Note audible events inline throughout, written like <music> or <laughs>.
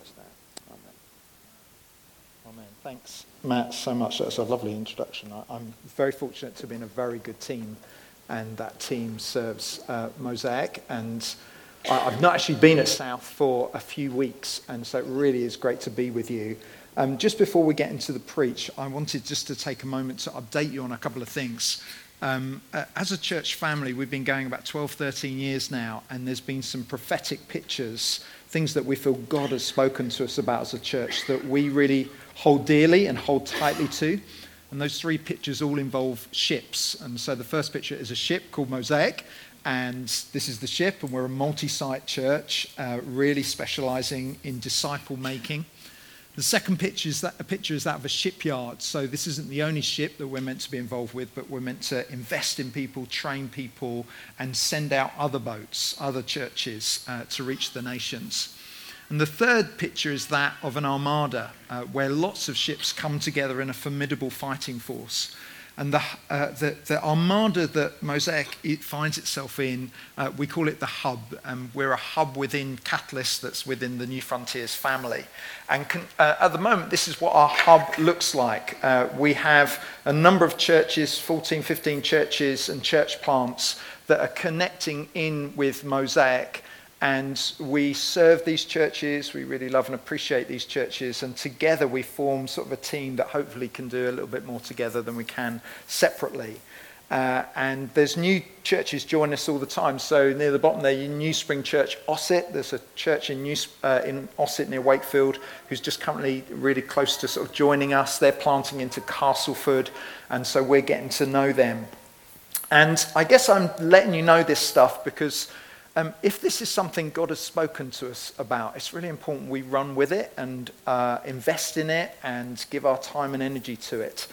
us now. Amen. Amen. Thanks, Matt, so much. That's a lovely introduction. I, am very fortunate to be in a very good team, and that team serves uh, Mosaic. And I, have not actually been at South for a few weeks, and so it really is great to be with you. Um, just before we get into the preach, I wanted just to take a moment to update you on a couple of things. Um, uh, as a church family, we've been going about 12, 13 years now, and there's been some prophetic pictures, things that we feel God has spoken to us about as a church that we really hold dearly and hold tightly to. And those three pictures all involve ships. And so the first picture is a ship called Mosaic, and this is the ship, and we're a multi site church, uh, really specializing in disciple making. The second picture is, that, picture is that of a shipyard. So this isn't the only ship that we're meant to be involved with, but we're meant to invest in people, train people, and send out other boats, other churches uh, to reach the nations. And the third picture is that of an armada, uh, where lots of ships come together in a formidable fighting force. And the, uh, the, the, armada that Mosaic it finds itself in, uh, we call it the hub. And we're a hub within Catalyst that's within the Newfrontiers family. And can, uh, at the moment, this is what our hub looks like. Uh, we have a number of churches, 14, 15 churches and church plants that are connecting in with Mosaic and we serve these churches. We really love and appreciate these churches. And together we form sort of a team that hopefully can do a little bit more together than we can separately. Uh, and there's new churches join us all the time. So near the bottom there, New Spring Church Ossett. There's a church in, New, uh, in Ossett near Wakefield who's just currently really close to sort of joining us. They're planting into Castleford, and so we're getting to know them. And I guess I'm letting you know this stuff because um, if this is something God has spoken to us about, it's really important we run with it and uh, invest in it and give our time and energy to it.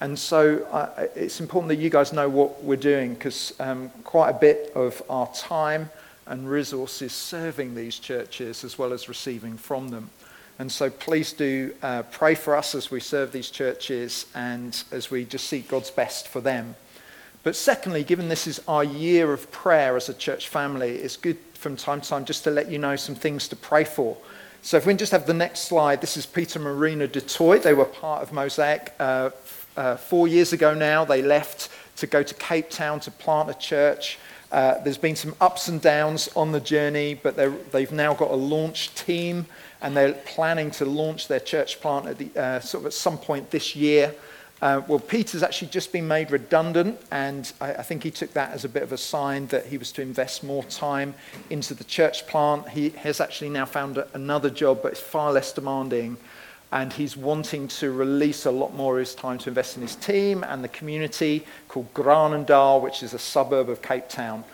And so uh, it's important that you guys know what we're doing because um, quite a bit of our time and resources serving these churches as well as receiving from them. And so please do uh, pray for us as we serve these churches and as we just seek God's best for them. But secondly, given this is our year of prayer as a church family, it's good from time to time just to let you know some things to pray for. So if we can just have the next slide, this is Peter Marina du Toit. They were part of Mosaic uh, uh, four years ago now. They left to go to Cape Town to plant a church. Uh, there's been some ups and downs on the journey, but they've now got a launch team and they're planning to launch their church plant at, the, uh, sort of at some point this year. Uh, well, Peter's actually just been made redundant, and I, I, think he took that as a bit of a sign that he was to invest more time into the church plant. He has actually now found a, another job, but it's far less demanding, and he's wanting to release a lot more of his time to invest in his team and the community called Granendal, which is a suburb of Cape Town.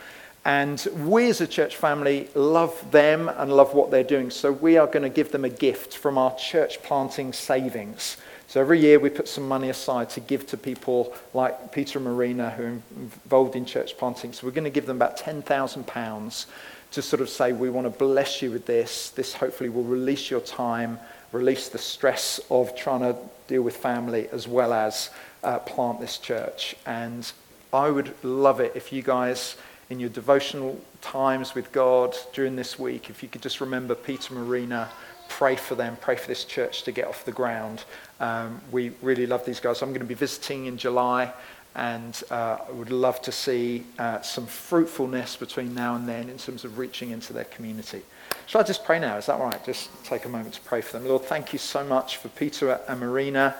And we as a church family love them and love what they're doing, so we are going to give them a gift from our church planting savings. So every year we put some money aside to give to people like Peter and Marina who are involved in church planting. So we're going to give them about £10,000 to sort of say, we want to bless you with this. This hopefully will release your time, release the stress of trying to deal with family as well as uh, plant this church. And I would love it if you guys, in your devotional times with God during this week, if you could just remember Peter Marina pray for them, pray for this church to get off the ground. Um, we really love these guys. I'm going to be visiting in July, and uh, I would love to see uh, some fruitfulness between now and then in terms of reaching into their community. Shall I just pray now? Is that right? Just take a moment to pray for them. Lord, thank you so much for Peter and Marina.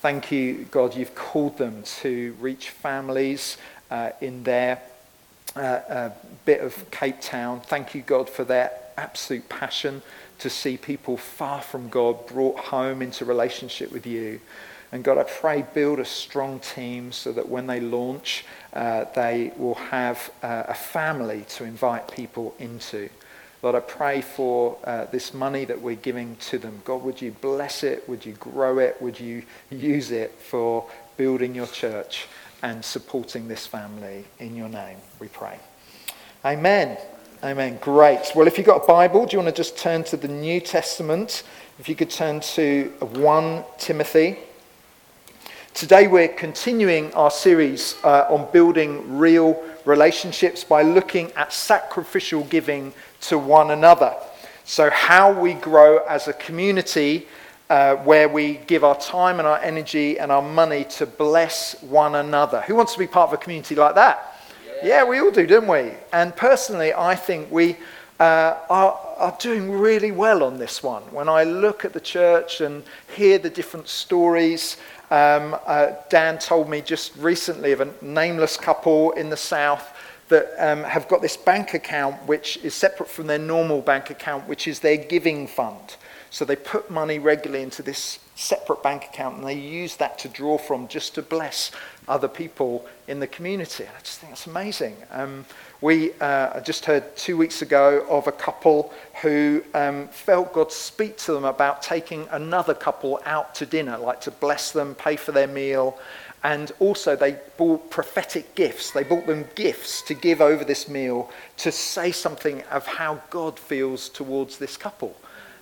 Thank you, God, you've called them to reach families uh, in their uh, uh, bit of Cape Town. Thank you, God, for their absolute passion to see people far from God brought home into relationship with you. And God, I pray, build a strong team so that when they launch, uh, they will have uh, a family to invite people into. Lord, I pray for uh, this money that we're giving to them. God, would you bless it? Would you grow it? Would you use it for building your church and supporting this family? In your name, we pray. Amen. Amen. Great. Well, if you've got a Bible, do you want to just turn to the New Testament? If you could turn to 1 Timothy. Today we're continuing our series uh, on building real relationships by looking at sacrificial giving to one another. So, how we grow as a community uh, where we give our time and our energy and our money to bless one another. Who wants to be part of a community like that? Yeah, we all do, don't we? And personally, I think we uh, are, are doing really well on this one. When I look at the church and hear the different stories, um, uh, Dan told me just recently of a nameless couple in the south that um, have got this bank account which is separate from their normal bank account, which is their giving fund. So they put money regularly into this separate bank account and they use that to draw from just to bless other people in the community. I just think that's amazing. Um, we uh, just heard two weeks ago of a couple who um, felt God speak to them about taking another couple out to dinner, like to bless them, pay for their meal. And also, they bought prophetic gifts. They bought them gifts to give over this meal to say something of how God feels towards this couple.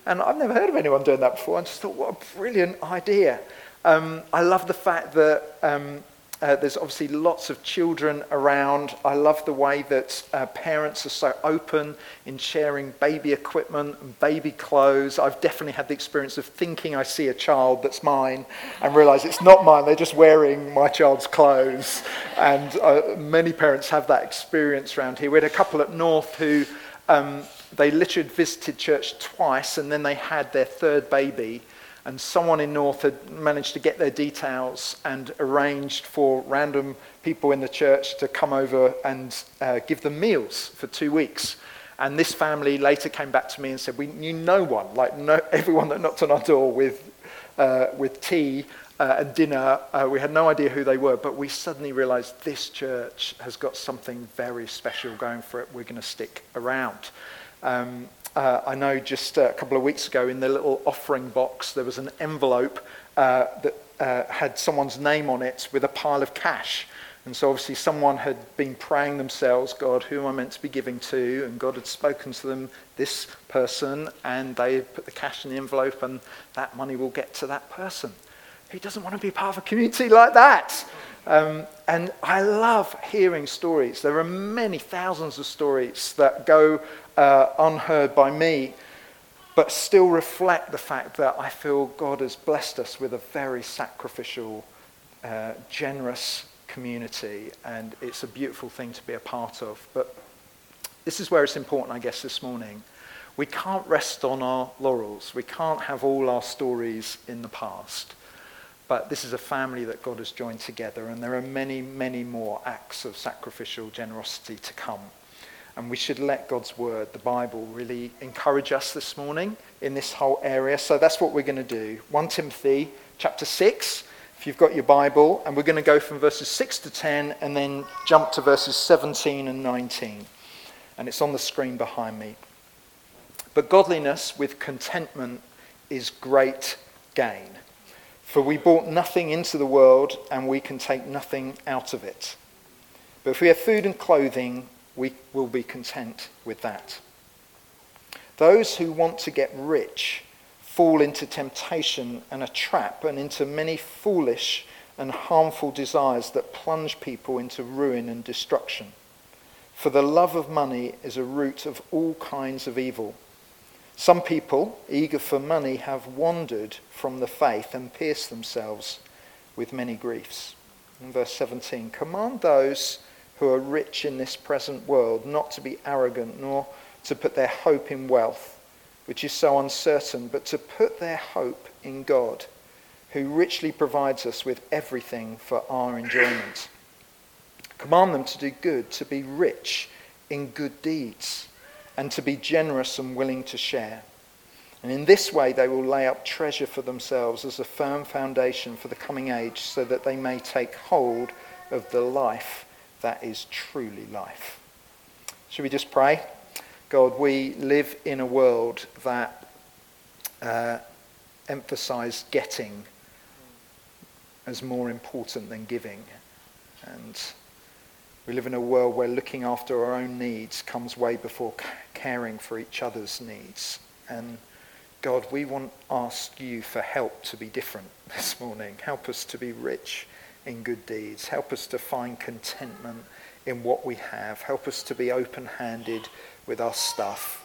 And I've never heard of anyone doing that before. I just thought, what a brilliant idea. Um, I love the fact that um, uh, there's obviously lots of children around. I love the way that uh, parents are so open in sharing baby equipment and baby clothes. I've definitely had the experience of thinking I see a child that's mine and realize it's not mine, they're just wearing my child's clothes. And uh, many parents have that experience around here. We had a couple at North who um, they literally visited church twice and then they had their third baby and someone in North had managed to get their details and arranged for random people in the church to come over and uh, give them meals for two weeks. And this family later came back to me and said, We knew no one, like no, <laughs> everyone that knocked on our door with, uh, with tea uh, and dinner, uh, we had no idea who they were, but we suddenly realized this church has got something very special going for it. We're going to stick around. Um, uh, I know just a couple of weeks ago in the little offering box, there was an envelope uh, that uh, had someone's name on it with a pile of cash. And so obviously someone had been praying themselves, God, who am I meant to be giving to? And God had spoken to them, this person, and they put the cash in the envelope, and that money will get to that person. Who doesn't want to be part of a community like that? Um, and I love hearing stories. There are many thousands of stories that go uh, unheard by me, but still reflect the fact that I feel God has blessed us with a very sacrificial, uh, generous community, and it's a beautiful thing to be a part of. But this is where it's important, I guess, this morning. We can't rest on our laurels. We can't have all our stories in the past. But this is a family that God has joined together, and there are many, many more acts of sacrificial generosity to come. And we should let God's word, the Bible, really encourage us this morning in this whole area. So that's what we're going to do. 1 Timothy chapter 6, if you've got your Bible, and we're going to go from verses 6 to 10 and then jump to verses 17 and 19. And it's on the screen behind me. But godliness with contentment is great gain. For we brought nothing into the world, and we can take nothing out of it. But if we have food and clothing, we will be content with that. Those who want to get rich fall into temptation and a trap and into many foolish and harmful desires that plunge people into ruin and destruction. For the love of money is a root of all kinds of evil. Some people, eager for money, have wandered from the faith and pierced themselves with many griefs. In verse 17, command those who are rich in this present world not to be arrogant nor to put their hope in wealth, which is so uncertain, but to put their hope in God, who richly provides us with everything for our enjoyment. Command them to do good, to be rich in good deeds and to be generous and willing to share. And in this way, they will lay up treasure for themselves as a firm foundation for the coming age, so that they may take hold of the life that is truly life. Should we just pray? God, we live in a world that uh, getting as more important than giving. And we live in a world where looking after our own needs comes way before caring for each other's needs. And God, we want to ask you for help to be different <laughs> this morning. Help us to be rich in good deeds. Help us to find contentment in what we have. Help us to be open handed with our stuff.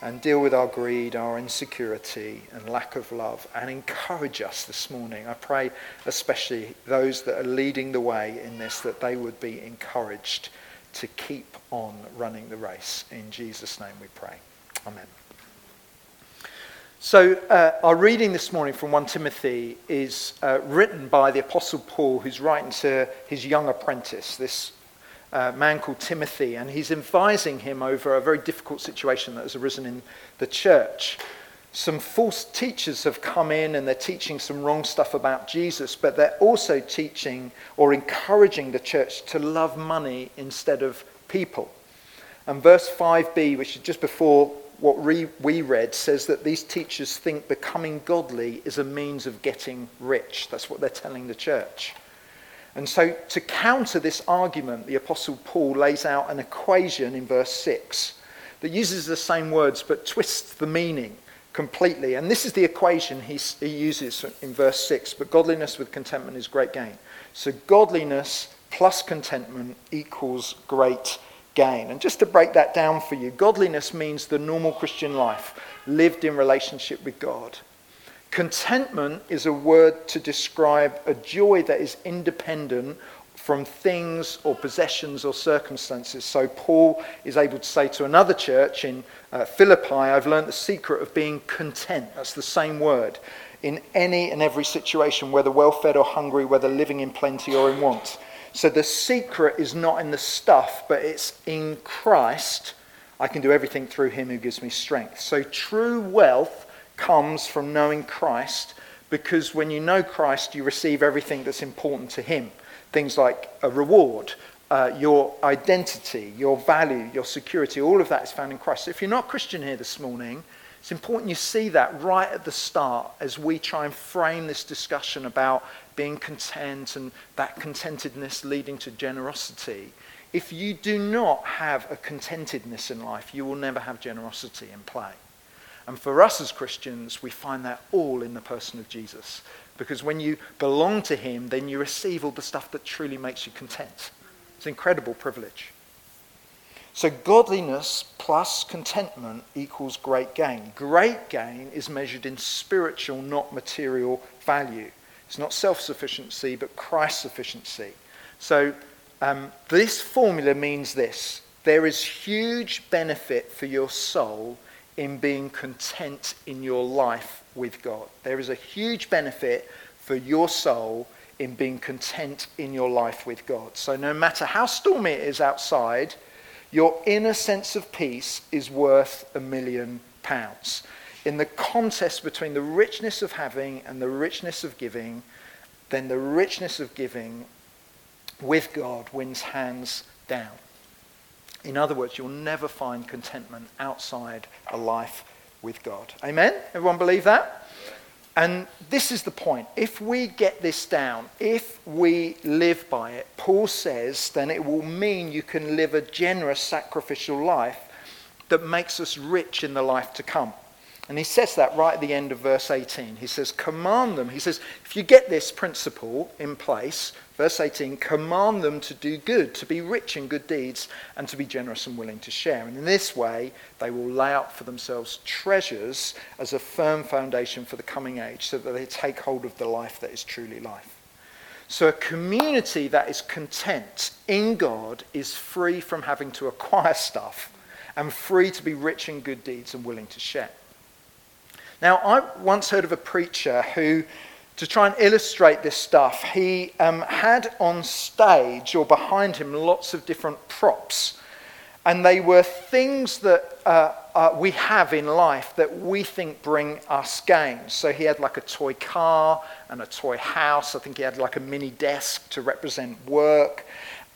And deal with our greed, our insecurity, and lack of love, and encourage us this morning. I pray, especially those that are leading the way in this, that they would be encouraged to keep on running the race. In Jesus' name we pray. Amen. So, uh, our reading this morning from 1 Timothy is uh, written by the Apostle Paul, who's writing to his young apprentice, this uh, man called Timothy, and he's advising him over a very difficult situation that has arisen in the church. Some false teachers have come in and they're teaching some wrong stuff about Jesus, but they're also teaching or encouraging the church to love money instead of people. And verse 5b, which is just before what we read, says that these teachers think becoming godly is a means of getting rich. That's what they're telling the church. And so, to counter this argument, the Apostle Paul lays out an equation in verse 6 that uses the same words but twists the meaning completely. And this is the equation he, he uses in verse 6 but godliness with contentment is great gain. So, godliness plus contentment equals great gain. And just to break that down for you, godliness means the normal Christian life lived in relationship with God. Contentment is a word to describe a joy that is independent from things or possessions or circumstances. So Paul is able to say to another church in uh, Philippi, I've learned the secret of being content. That's the same word. In any and every situation, whether well fed or hungry, whether living in plenty or in want. So the secret is not in the stuff, but it's in Christ. I can do everything through him who gives me strength. So true wealth comes from knowing Christ because when you know Christ, you receive everything that's important to Him. Things like a reward, uh, your identity, your value, your security, all of that is found in Christ. So if you're not Christian here this morning, it's important you see that right at the start as we try and frame this discussion about being content and that contentedness leading to generosity. If you do not have a contentedness in life, you will never have generosity in play. And for us as Christians, we find that all in the person of Jesus. Because when you belong to him, then you receive all the stuff that truly makes you content. It's an incredible privilege. So, godliness plus contentment equals great gain. Great gain is measured in spiritual, not material value. It's not self sufficiency, but Christ sufficiency. So, um, this formula means this there is huge benefit for your soul in being content in your life with God. There is a huge benefit for your soul in being content in your life with God. So, no matter how stormy it is outside, your inner sense of peace is worth a million pounds. In the contest between the richness of having and the richness of giving, then the richness of giving with God wins hands down. In other words, you'll never find contentment outside a life with God. Amen? Everyone believe that? And this is the point. If we get this down, if we live by it, Paul says, then it will mean you can live a generous sacrificial life that makes us rich in the life to come. And he says that right at the end of verse 18. He says, Command them. He says, if you get this principle in place, verse 18, command them to do good, to be rich in good deeds, and to be generous and willing to share. And in this way, they will lay up for themselves treasures as a firm foundation for the coming age, so that they take hold of the life that is truly life. So, a community that is content in God is free from having to acquire stuff and free to be rich in good deeds and willing to share. Now, I once heard of a preacher who, to try and illustrate this stuff, he um, had on stage or behind him lots of different props. And they were things that uh, uh, we have in life that we think bring us gain. So he had like a toy car and a toy house. I think he had like a mini desk to represent work.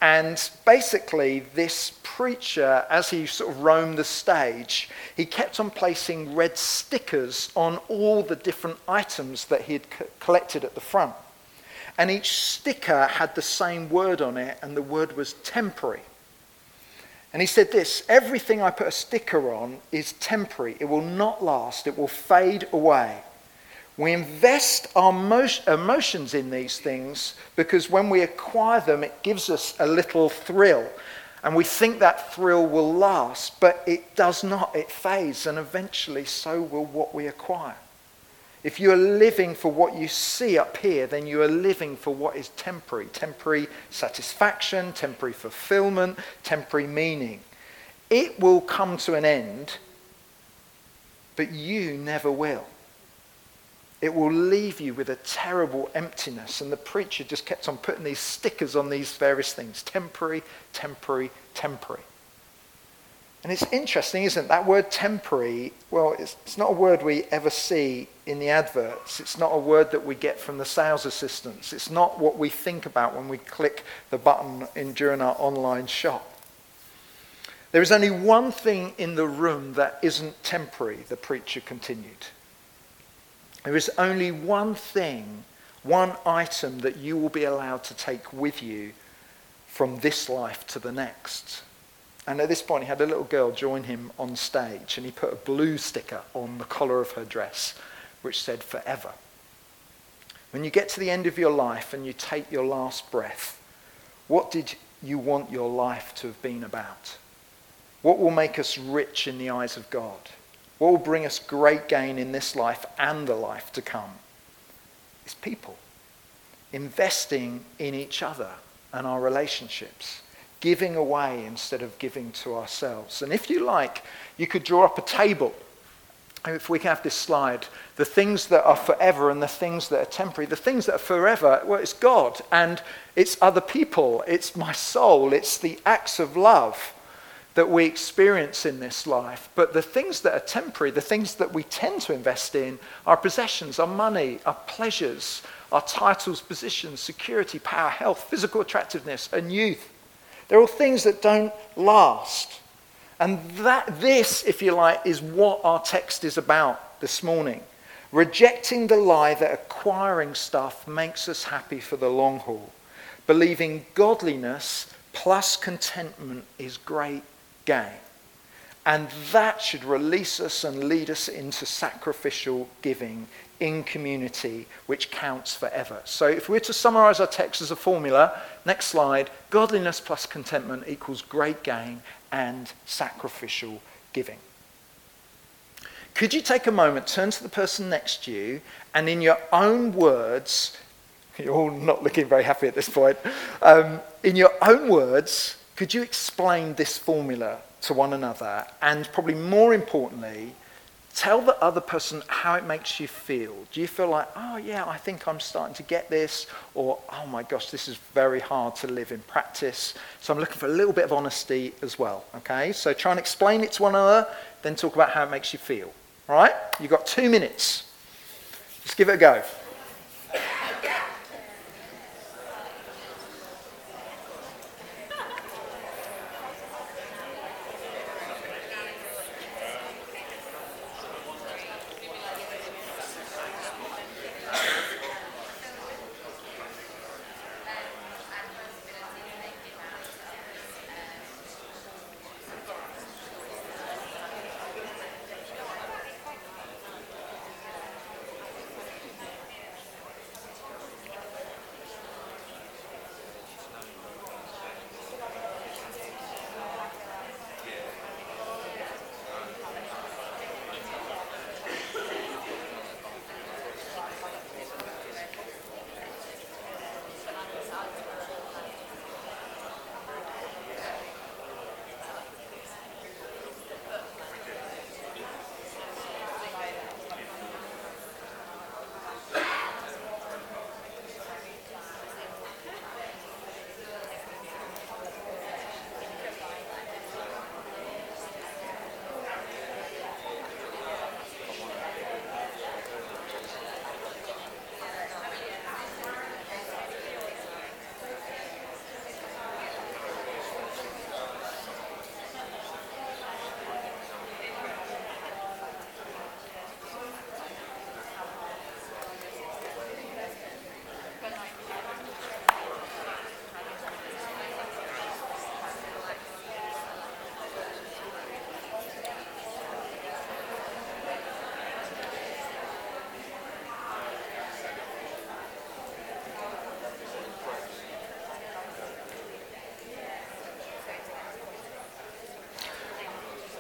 And basically, this preacher, as he sort of roamed the stage, he kept on placing red stickers on all the different items that he had collected at the front. And each sticker had the same word on it, and the word was temporary. And he said this everything I put a sticker on is temporary, it will not last, it will fade away. We invest our emotions in these things because when we acquire them, it gives us a little thrill. And we think that thrill will last, but it does not. It fades, and eventually so will what we acquire. If you are living for what you see up here, then you are living for what is temporary temporary satisfaction, temporary fulfillment, temporary meaning. It will come to an end, but you never will. It will leave you with a terrible emptiness. And the preacher just kept on putting these stickers on these various things temporary, temporary, temporary. And it's interesting, isn't it? That word temporary, well, it's, it's, not a word we ever see in the adverts. It's not a word that we get from the sales assistants. It's not what we think about when we click the button in, during our online shop. There is only one thing in the room that isn't temporary, the preacher continued. There is only one thing, one item that you will be allowed to take with you from this life to the next. And at this point, he had a little girl join him on stage, and he put a blue sticker on the collar of her dress, which said forever. When you get to the end of your life and you take your last breath, what did you want your life to have been about? What will make us rich in the eyes of God? What will bring us great gain in this life and the life to come? Is people. Investing in each other and our relationships giving away instead of giving to ourselves. And if you like, you could draw up a table. If we can have this slide, the things that are forever and the things that are temporary. The things that are forever, well, it's God and it's other people, it's my soul, it's the acts of love that we experience in this life. But the things that are temporary, the things that we tend to invest in, our possessions, our money, our pleasures, our titles, positions, security, power, health, physical attractiveness, and youth. They're all things that don't last. And that, this, if you like, is what our text is about this morning. Rejecting the lie that acquiring stuff makes us happy for the long haul. Believing godliness plus contentment is great gain. And that should release us and lead us into sacrificial giving in community, which counts forever. So, if we're to summarize our text as a formula, next slide godliness plus contentment equals great gain and sacrificial giving. Could you take a moment, turn to the person next to you, and in your own words, <laughs> you're all not looking very happy at this point, um, in your own words, could you explain this formula to one another? And probably more importantly, tell the other person how it makes you feel. Do you feel like, oh, yeah, I think I'm starting to get this? Or, oh my gosh, this is very hard to live in practice. So I'm looking for a little bit of honesty as well. Okay? So try and explain it to one another, then talk about how it makes you feel. All right? You've got two minutes. Just give it a go.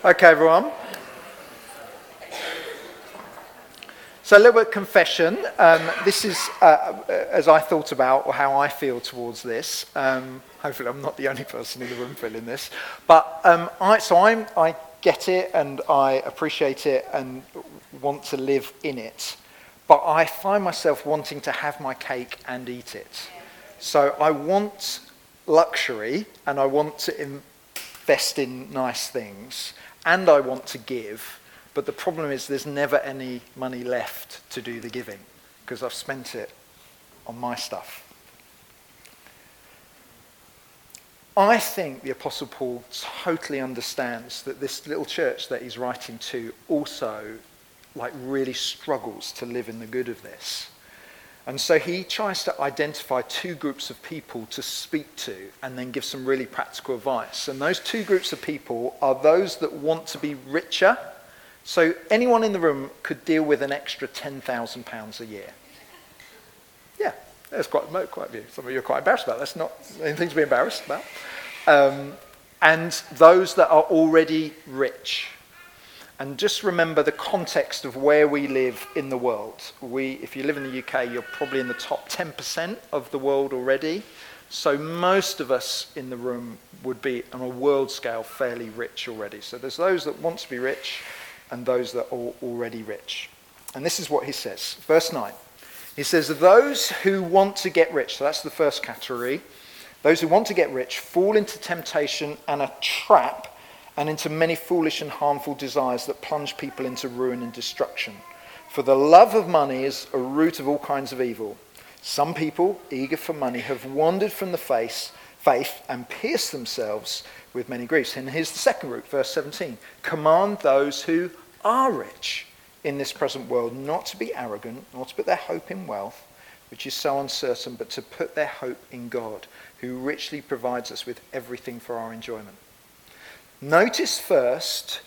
Okay, everyone. So, a little bit of confession. Um, this is uh, as I thought about how I feel towards this. Um, hopefully, I'm not the only person in the room feeling this. But um, I, so I'm, I get it and I appreciate it and want to live in it. But I find myself wanting to have my cake and eat it. So I want luxury and I want to invest in nice things and I want to give, but the problem is there's never any money left to do the giving because I've spent it on my stuff. I think the Apostle Paul totally understands that this little church that he's writing to also like really struggles to live in the good of this. And so he tries to identify two groups of people to speak to and then give some really practical advice. And those two groups of people are those that want to be richer. So anyone in the room could deal with an extra £10,000 a year. Yeah, that's quite, quite a few. Some of you are quite embarrassed about that. That's not anything to be embarrassed about. Um, and those that are already rich. And just remember the context of where we live in the world. We, if you live in the UK, you're probably in the top 10% of the world already. So most of us in the room would be, on a world scale, fairly rich already. So there's those that want to be rich and those that are already rich. And this is what he says. Verse 9. He says, Those who want to get rich, so that's the first category, those who want to get rich fall into temptation and a trap and into many foolish and harmful desires that plunge people into ruin and destruction. For the love of money is a root of all kinds of evil. Some people, eager for money, have wandered from the face, faith and pierced themselves with many griefs. And here's the second root, verse 17. Command those who are rich in this present world not to be arrogant, not to put their hope in wealth, which is so uncertain, but to put their hope in God, who richly provides us with everything for our enjoyment. Notice first,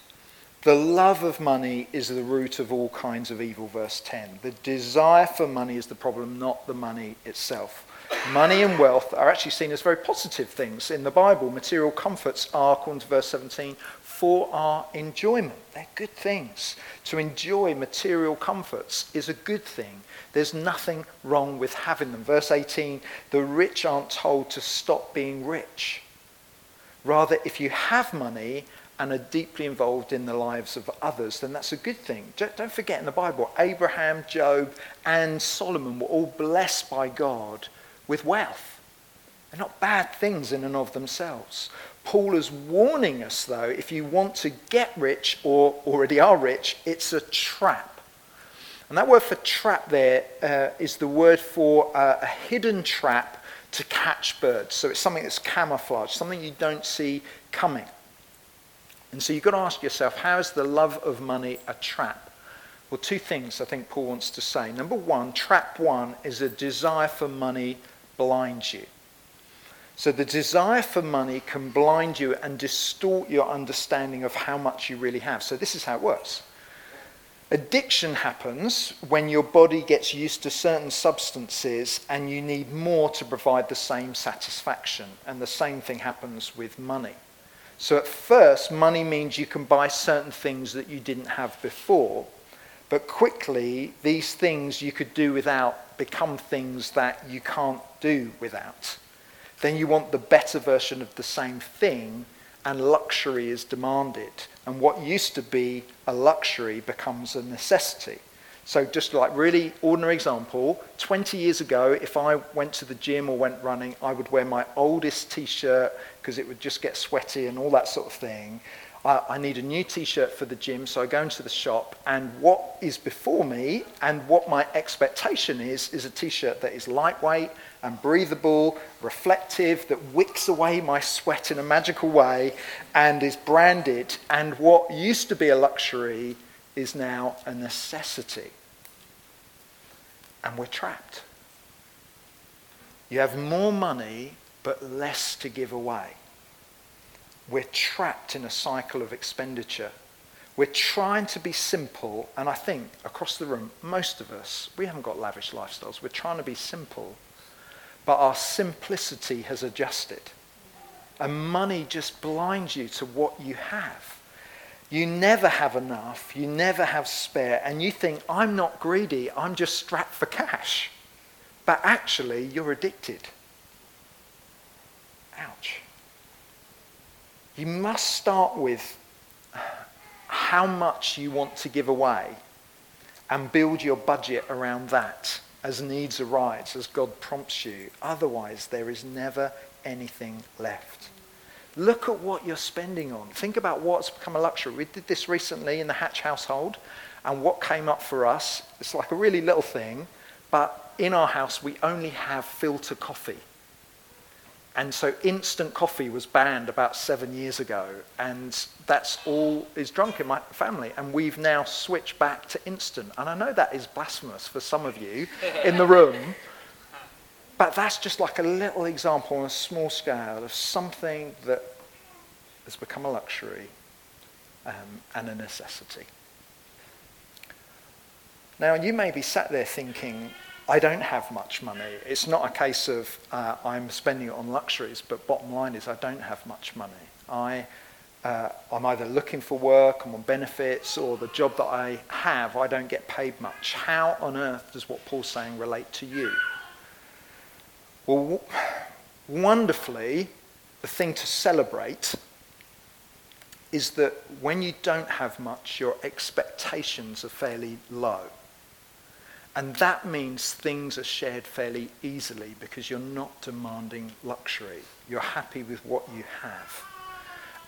the love of money is the root of all kinds of evil, verse 10. The desire for money is the problem, not the money itself. Money and wealth are actually seen as very positive things in the Bible. Material comforts are, according to verse 17, for our enjoyment. They're good things. To enjoy material comforts is a good thing. There's nothing wrong with having them. Verse 18 the rich aren't told to stop being rich. Rather, if you have money and are deeply involved in the lives of others, then that's a good thing. Don't forget in the Bible, Abraham, Job, and Solomon were all blessed by God with wealth. They're not bad things in and of themselves. Paul is warning us, though, if you want to get rich or already are rich, it's a trap. And that word for trap there uh, is the word for uh, a hidden trap to catch birds. So it's something that's camouflaged, something you don't see coming. And so you've got to ask yourself, how is the love of money a trap? Well, two things I think Paul wants to say. Number one, trap one is a desire for money blinds you. So the desire for money can blind you and distort your understanding of how much you really have. So this is how it works. Addiction happens when your body gets used to certain substances and you need more to provide the same satisfaction. And the same thing happens with money. So at first, money means you can buy certain things that you didn't have before. But quickly, these things you could do without become things that you can't do without. Then you want the better version of the same thing, and luxury is demanded. And what used to be a luxury becomes a necessity. So, just like really ordinary example, 20 years ago, if I went to the gym or went running, I would wear my oldest t shirt because it would just get sweaty and all that sort of thing. I, I need a new t shirt for the gym, so I go into the shop, and what is before me and what my expectation is, is a t shirt that is lightweight and breathable, reflective, that wicks away my sweat in a magical way, and is branded. And what used to be a luxury is now a necessity. And we're trapped. You have more money, but less to give away. We're trapped in a cycle of expenditure. We're trying to be simple, and I think across the room, most of us, we haven't got lavish lifestyles. We're trying to be simple, but our simplicity has adjusted. And money just blinds you to what you have. You never have enough, you never have spare, and you think, I'm not greedy, I'm just strapped for cash. But actually, you're addicted. Ouch. You must start with how much you want to give away and build your budget around that as needs arise, as God prompts you. Otherwise, there is never anything left. Look at what you're spending on. Think about what's become a luxury. We did this recently in the Hatch household, and what came up for us, it's like a really little thing, but in our house, we only have filter coffee. And so instant coffee was banned about seven years ago, and that's all is drunk in my family. And we've now switched back to instant. And I know that is blasphemous for some of you in the room, but that's just like a little example on a small scale of something that has become a luxury um, and a necessity. Now, you may be sat there thinking, I don't have much money. It's not a case of uh, I'm spending it on luxuries, but bottom line is I don't have much money. I, uh, I'm either looking for work, I'm on benefits, or the job that I have, I don't get paid much. How on earth does what Paul's saying relate to you? Well, w- wonderfully, the thing to celebrate is that when you don't have much, your expectations are fairly low. And that means things are shared fairly easily because you're not demanding luxury. You're happy with what you have.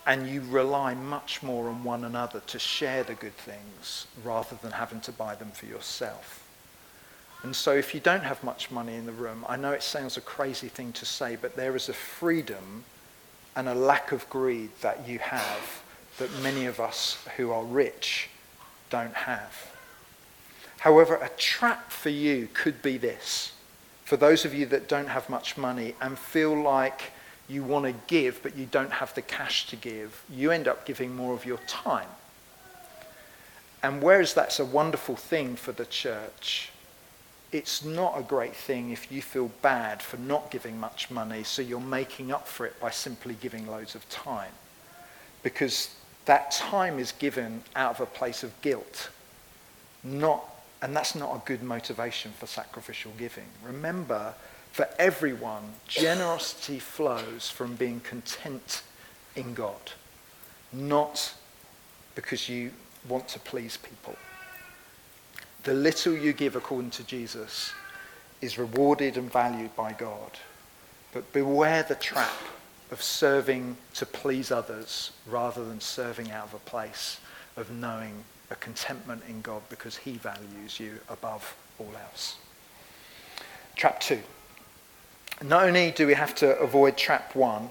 And you rely much more on one another to share the good things rather than having to buy them for yourself. And so if you don't have much money in the room, I know it sounds a crazy thing to say, but there is a freedom and a lack of greed that you have that many of us who are rich don't have. However, a trap for you could be this. For those of you that don't have much money and feel like you want to give, but you don't have the cash to give, you end up giving more of your time. And whereas that's a wonderful thing for the church, it's not a great thing if you feel bad for not giving much money, so you're making up for it by simply giving loads of time. Because that time is given out of a place of guilt, not and that's not a good motivation for sacrificial giving. Remember, for everyone, generosity flows from being content in God, not because you want to please people. The little you give according to Jesus is rewarded and valued by God. But beware the trap of serving to please others rather than serving out of a place of knowing a contentment in God because he values you above all else. Trap two. Not only do we have to avoid trap one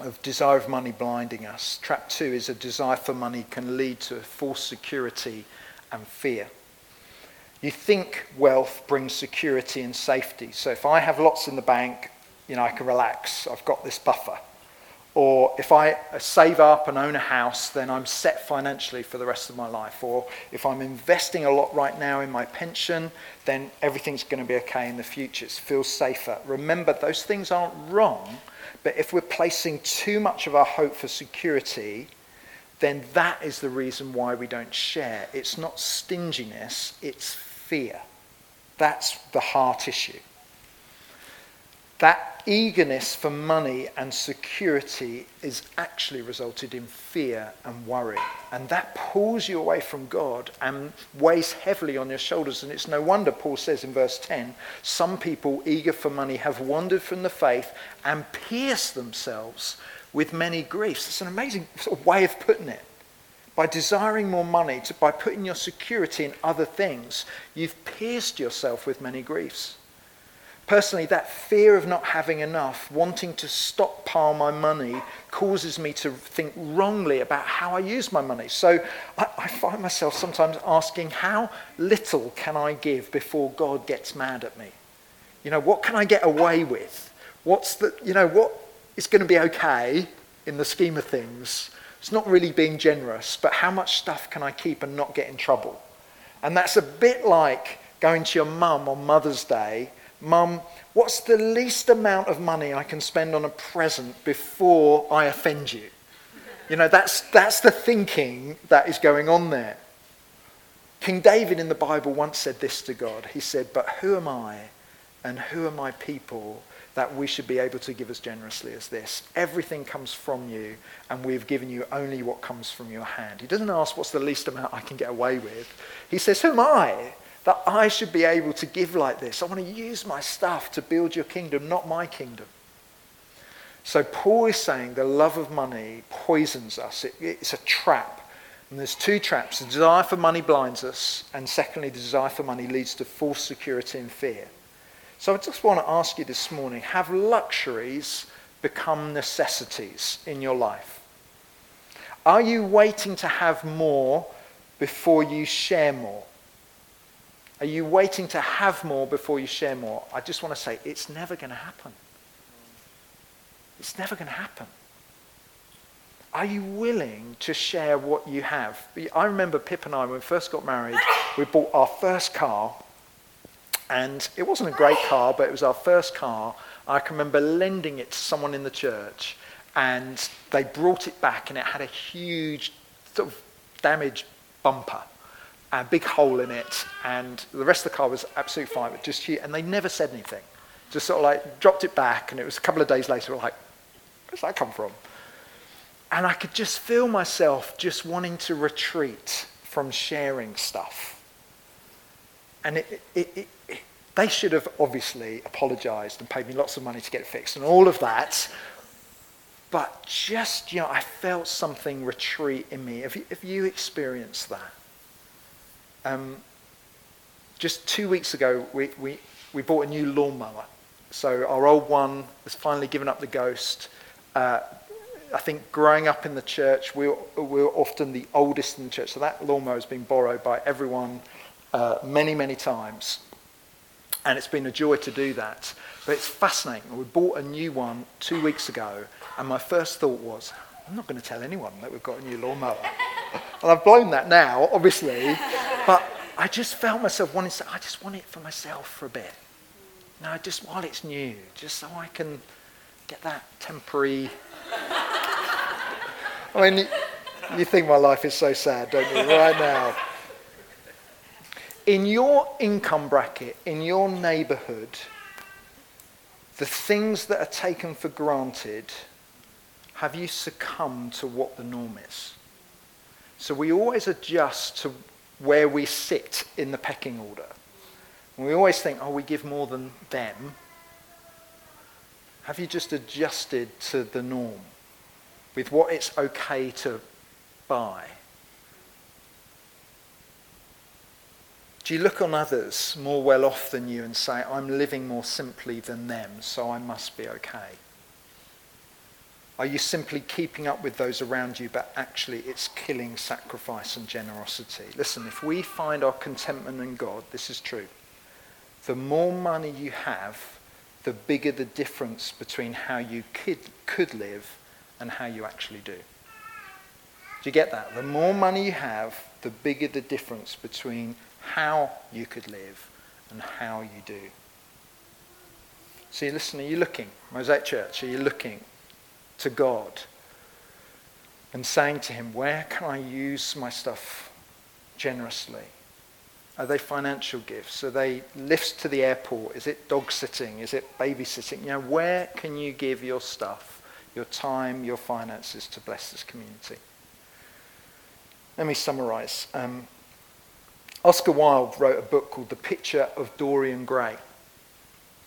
of desire of money blinding us, trap two is a desire for money can lead to false security and fear. You think wealth brings security and safety. So if I have lots in the bank, you know, I can relax. I've got this buffer. Or if I save up and own a house, then I'm set financially for the rest of my life. Or if I'm investing a lot right now in my pension, then everything's going to be okay in the future. It feels safer. Remember, those things aren't wrong, but if we're placing too much of our hope for security, then that is the reason why we don't share. It's not stinginess, it's fear. That's the heart issue. That eagerness for money and security is actually resulted in fear and worry. And that pulls you away from God and weighs heavily on your shoulders. And it's no wonder Paul says in verse 10 some people eager for money have wandered from the faith and pierced themselves with many griefs. It's an amazing sort of way of putting it. By desiring more money, to, by putting your security in other things, you've pierced yourself with many griefs. Personally, that fear of not having enough, wanting to stockpile my money, causes me to think wrongly about how I use my money. So I, I, find myself sometimes asking, how little can I give before God gets mad at me? You know, what can I get away with? What's the, you know, what is going to be okay in the scheme of things? It's not really being generous, but how much stuff can I keep and not get in trouble? And that's a bit like going to your mum on Mother's Day Mum, what's the least amount of money I can spend on a present before I offend you? You know, that's, that's the thinking that is going on there. King David in the Bible once said this to God. He said, But who am I and who are my people that we should be able to give as generously as this? Everything comes from you, and we've given you only what comes from your hand. He doesn't ask what's the least amount I can get away with. He says, Who am I that I should be able to give like this? I want to use my stuff to build your kingdom, not my kingdom. So Paul is saying the love of money poisons us. It, it's a trap. And there's two traps. The desire for money blinds us, and secondly, the desire for money leads to false security and fear. So I just want to ask you this morning, have luxuries become necessities in your life? Are you waiting to have more before you share more? Are you waiting to have more before you share more? I just want to say it's never going to happen. It's never going to happen. Are you willing to share what you have? I remember Pip and I, when we first got married, we bought our first car. And it wasn't a great car, but it was our first car. I can remember lending it to someone in the church. And they brought it back, and it had a huge sort of damaged bumper a big hole in it, and the rest of the car was absolutely fine, but just and they never said anything. Just sort of like dropped it back, and it was a couple of days later, like, where's that come from? And I could just feel myself just wanting to retreat from sharing stuff. And it, it, it, they should have obviously apologized and paid me lots of money to get it fixed and all of that. But just, you know, I felt something retreat in me. Have you, have you experienced that? Um, just two weeks ago, we, we, we bought a new lawnmower. So our old one has finally given up the ghost. Uh, I think growing up in the church, we were, we were often the oldest in the church. So that lawnmower has been borrowed by everyone uh, many, many times. And it's been a joy to do that. But it's fascinating. We bought a new one two weeks ago. And my first thought was, I'm not going to tell anyone that we've got a new lawnmower. <laughs> and I've blown that now, obviously. But I just felt myself wanting to, I just want it for myself for a bit. No, just while it's new, just so I can get that temporary <laughs> I mean, you think my life is so sad, don't you, right now? In your income bracket, in your neighborhood, the things that are taken for granted, have you succumbed to what the norm is? So we always adjust to where we sit in the pecking order. And we always think, oh, we give more than them. Have you just adjusted to the norm with what it's okay to buy? Do you look on others more well off than you and say, I'm living more simply than them, so I must be okay? Are you simply keeping up with those around you, but actually it's killing sacrifice and generosity? Listen, if we find our contentment in God, this is true. The more money you have, the bigger the difference between how you could, could live and how you actually do. Do you get that? The more money you have, the bigger the difference between how you could live and how you do. See, listen, are you looking, Mosaic Church, are you looking to God and saying to Him, where can I use my stuff generously? Are they financial gifts? Are they lifts to the airport? Is it dog sitting? Is it babysitting? You know, where can you give your stuff, your time, your finances to bless this community? Let me summarize. Um, Oscar Wilde wrote a book called The Picture of Dorian Gray.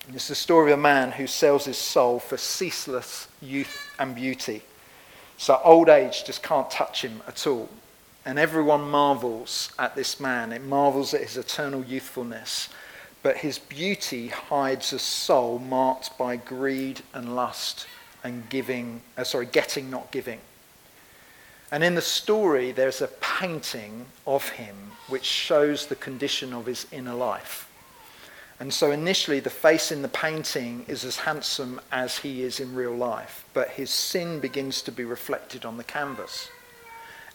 And it's the story of a man who sells his soul for ceaseless youth and beauty. So old age just can't touch him at all. And everyone marvels at this man. It marvels at his eternal youthfulness. But his beauty hides a soul marked by greed and lust and giving, uh, sorry, getting, not giving. And in the story, there's a painting of him which shows the condition of his inner life. And so initially, the face in the painting is as handsome as he is in real life, but his sin begins to be reflected on the canvas.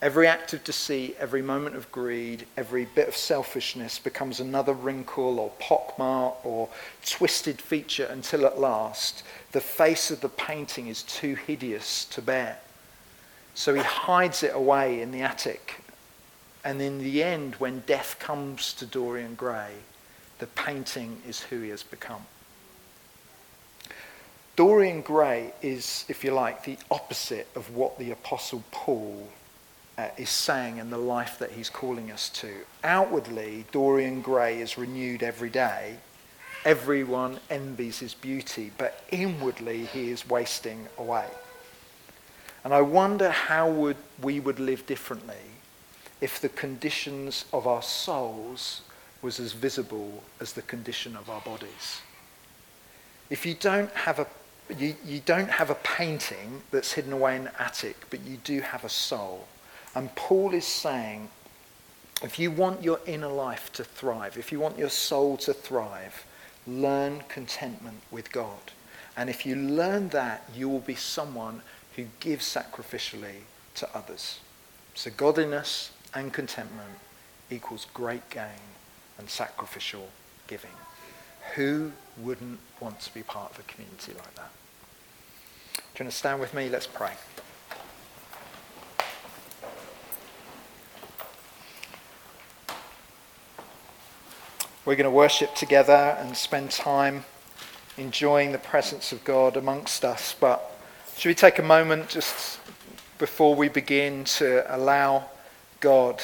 Every act of deceit, every moment of greed, every bit of selfishness becomes another wrinkle or pockmark or twisted feature until at last the face of the painting is too hideous to bear. So he hides it away in the attic. And in the end, when death comes to Dorian Gray, the painting is who he has become. Dorian Gray is, if you like, the opposite of what the Apostle Paul uh, is saying in the life that he's calling us to. Outwardly, Dorian Gray is renewed every day. Everyone envies his beauty, but inwardly he is wasting away. And I wonder how would we would live differently if the conditions of our souls was as visible as the condition of our bodies. If you don't have a you, you don't have a painting that's hidden away in the attic, but you do have a soul. And Paul is saying, if you want your inner life to thrive, if you want your soul to thrive, learn contentment with God. And if you learn that, you will be someone who gives sacrificially to others. So godliness and contentment equals great gain and sacrificial giving. Who wouldn't want to be part of a community like that? Do you want to stand with me? Let's pray. We're going to worship together and spend time enjoying the presence of God amongst us. But should we take a moment just before we begin to allow God,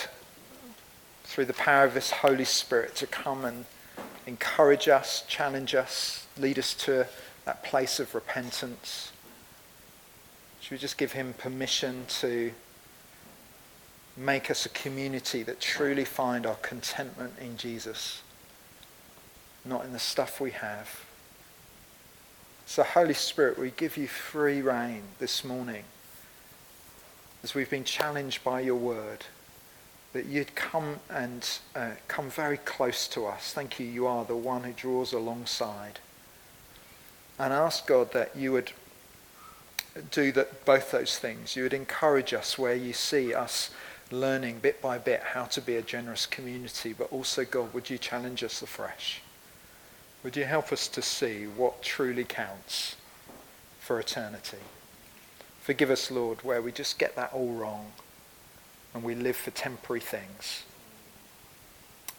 through the power of His Holy Spirit, to come and encourage us, challenge us, lead us to that place of repentance? Should we just give Him permission to make us a community that truly find our contentment in Jesus? not in the stuff we have. So, Holy Spirit, we give you free rein this morning as we've been challenged by your word that you'd come and uh, come very close to us. Thank you, you are the one who draws alongside. And ask God that you would do that, both those things. You would encourage us where you see us learning bit by bit how to be a generous community, but also, God, would you challenge us afresh? Would you help us to see what truly counts for eternity? Forgive us, Lord, where we just get that all wrong and we live for temporary things.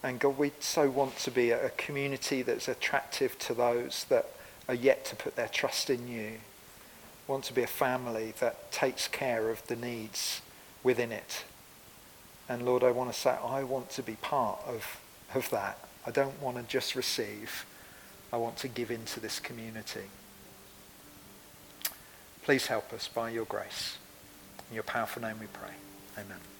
And God, we so want to be a community that's attractive to those that are yet to put their trust in you. Want to be a family that takes care of the needs within it. And Lord, I want to say, I want to be part of, of that. I don't want to just receive. I want to give into this community. Please help us by your grace. In your powerful name we pray. Amen.